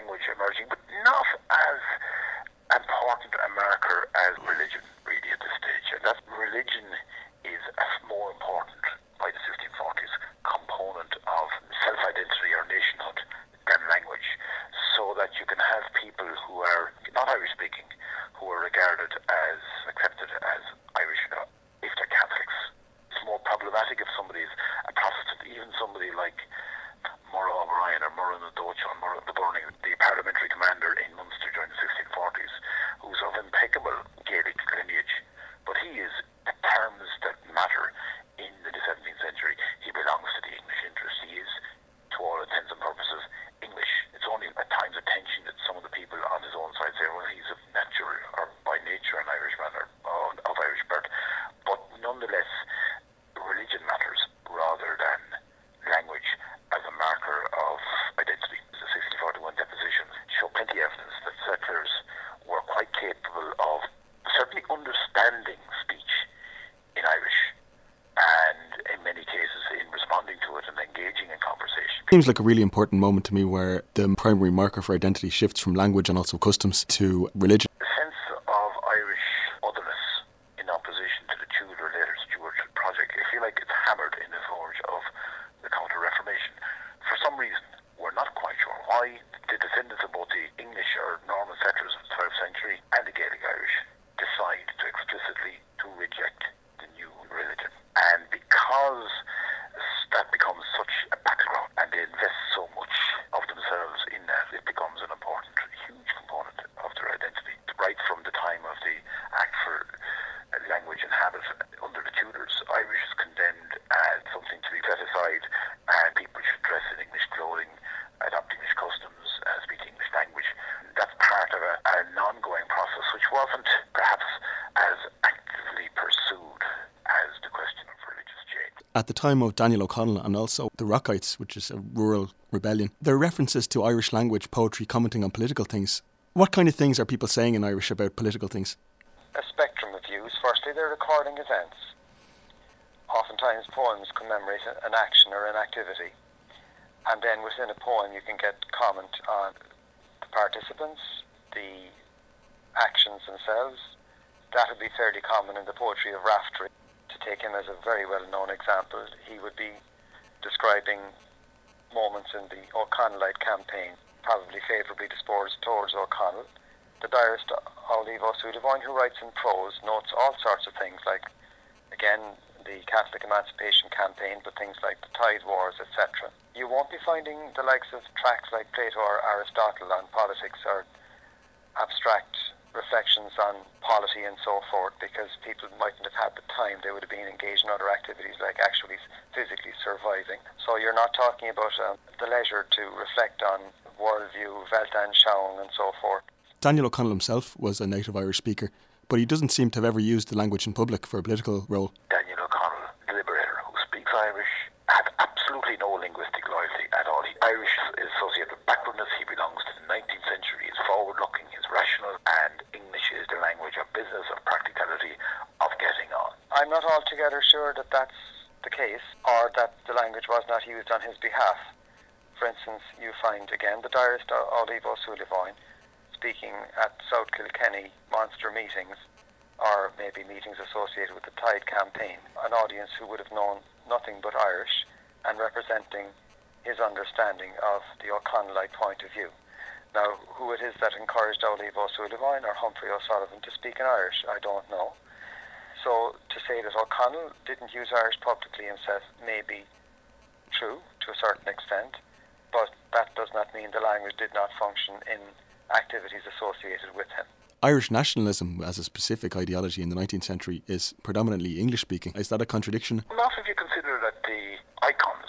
language emerging, but not as important a marker as religion, really, at this stage. And that religion is a more important by the 1640s component of self-identity or nationhood than language, so that you can have people who are not Irish speaking, who are regarded as accepted as Irish if they're Catholics. It's more problematic if somebody is a Protestant, even somebody like Murrogh O'Brien or Murrogh na Dóite or Murrogh the Burning, the parliamentary commander in Munster during the 1640s, who's of impeccable Gaelic lineage. But he is, the terms that matter in the 17th century, he belongs to the English interest. He is, to all intents and purposes, English. It's only at times of tension that some of the people on his own side say, well, he's of natural or by nature an Irishman or of Irish birth. But nonetheless, religion matters rather than language as a marker of identity. The 1641 depositions show plenty of evidence that settlers were quite capable of certainly understanding speech in Irish and in many cases in responding to it and engaging in conversation. Seems like a really important moment to me where the primary marker for identity shifts from language and also customs to religion. The sense of Irish otherness in opposition to the Tudor later Stuart project, I feel like it's hammered in the forge of the Counter Reformation. For some reason, we're not quite sure why the descendants of both the English or Norman settlers of the 12th century and the Gaelic Irish decide to explicitly to reject the new religion. And because that becomes such a battleground and they invest so much of themselves in that, it becomes an important, huge component of their identity. Right from the time of the Act for Language and Habit under the Tudors, Irish is condemned as something to be set aside and people should dress in English clothing, adopt English customs, uh, speak English language. That's part of a, an ongoing process which wasn't perhaps as actively pursued as the question of religious change. At the time of Daniel O'Connell and also the Rockites, which is a rural rebellion, there are references to Irish language, poetry, commenting on political things. What kind of things are people saying in Irish about political things? A spectrum of views. Firstly, they're recording events. Oftentimes, poems commemorate an action or an activity. And then within a poem, you can get comment on the participants, the actions themselves. That would be fairly common in the poetry of Raftery. Take him as a very well known example, he would be describing moments in the O'Connellite campaign, probably favourably disposed towards O'Connell. The diarist Amhlaoibh O'Sullivan, who writes in prose, notes all sorts of things like, again, the Catholic Emancipation Campaign, but things like the Tithe Wars, etc. You won't be finding the likes of tracks like Plato or Aristotle on politics or abstract reflections on polity and so forth because people mightn't have had the time. They would have been engaged in other activities like actually physically surviving. So you're not talking about um, the leisure to reflect on worldview, Weltanschauung and so forth. Daniel O'Connell himself was a native Irish speaker, but he doesn't seem to have ever used the language in public for a political role. Daniel O'Connell, the liberator who speaks Irish, had absolutely no linguistic loyalty at all. He, Irish is associated with backwardness. He belongs to the 19th century. He's forward-looking. He's rational, and English is the language of business, of practicality, of getting on. I'm not altogether sure that that's the case, or that the language was not used on his behalf. For instance, you find again the diarist Amhlaoibh O'Sullivan speaking at South Kilkenny monster meetings or maybe meetings associated with the Tithe campaign, an audience who would have known nothing but Irish and representing his understanding of the O'Connellite point of view. Now, who it is that encouraged Amhlaoibh O'Sullivan or Humphrey O'Sullivan to speak in Irish, I don't know. So to say that O'Connell didn't use Irish publicly himself may be true to a certain extent, but that does not mean the language did not function in activities associated with him. Irish nationalism as a specific ideology in the 19th century is predominantly English speaking. Is that a contradiction? Not if you consider that the icon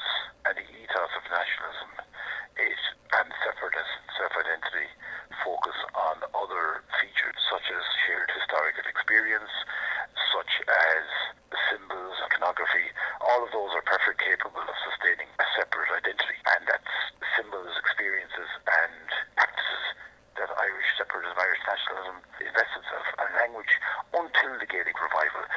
Gaelic revival.